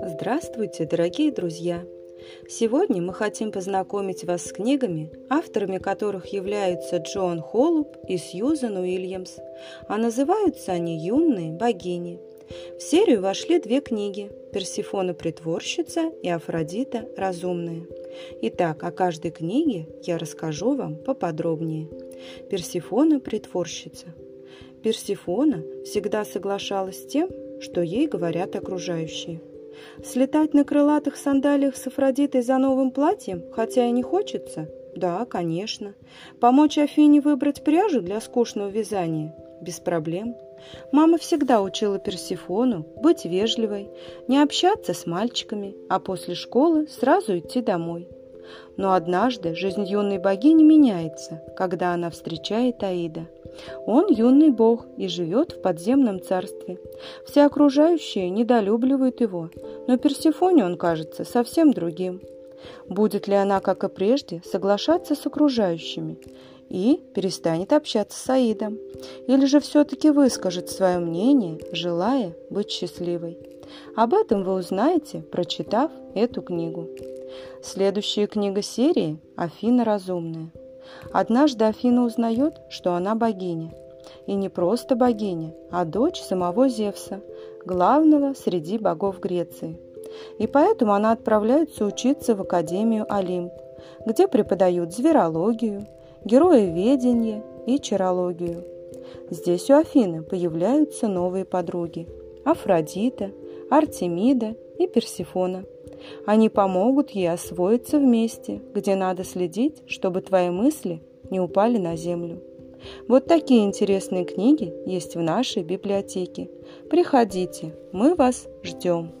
Здравствуйте, дорогие друзья! Сегодня мы хотим познакомить вас с книгами, авторами которых являются Джон Холлуп и Сьюзен Уильямс, а называются они «Юные богини». В серию вошли две книги «Персифона притворщица» и «Афродита разумная». Итак, о каждой книге я расскажу вам поподробнее. Персифона притворщица. Персифона всегда соглашалась с тем, что ей говорят окружающие – Слетать на крылатых сандалиях с Афродитой за новым платьем, хотя и не хочется? Да, конечно. Помочь Афине выбрать пряжу для скучного вязания? Без проблем. Мама всегда учила Персифону быть вежливой, не общаться с мальчиками, а после школы сразу идти домой. Но однажды жизнь юной богини меняется, когда она встречает Аида. Он юный бог и живет в подземном царстве. Все окружающие недолюбливают его, но Персифоне он кажется совсем другим. Будет ли она, как и прежде, соглашаться с окружающими и перестанет общаться с Аидом? Или же все-таки выскажет свое мнение, желая быть счастливой? Об этом вы узнаете, прочитав эту книгу. Следующая книга серии «Афина разумная». Однажды Афина узнает, что она богиня. И не просто богиня, а дочь самого Зевса, главного среди богов Греции. И поэтому она отправляется учиться в Академию Олимп, где преподают зверологию, героеведение и чарологию. Здесь у Афины появляются новые подруги – Афродита, Артемида и Персифона – они помогут ей освоиться вместе, где надо следить, чтобы твои мысли не упали на землю. Вот такие интересные книги есть в нашей библиотеке. Приходите, мы вас ждем.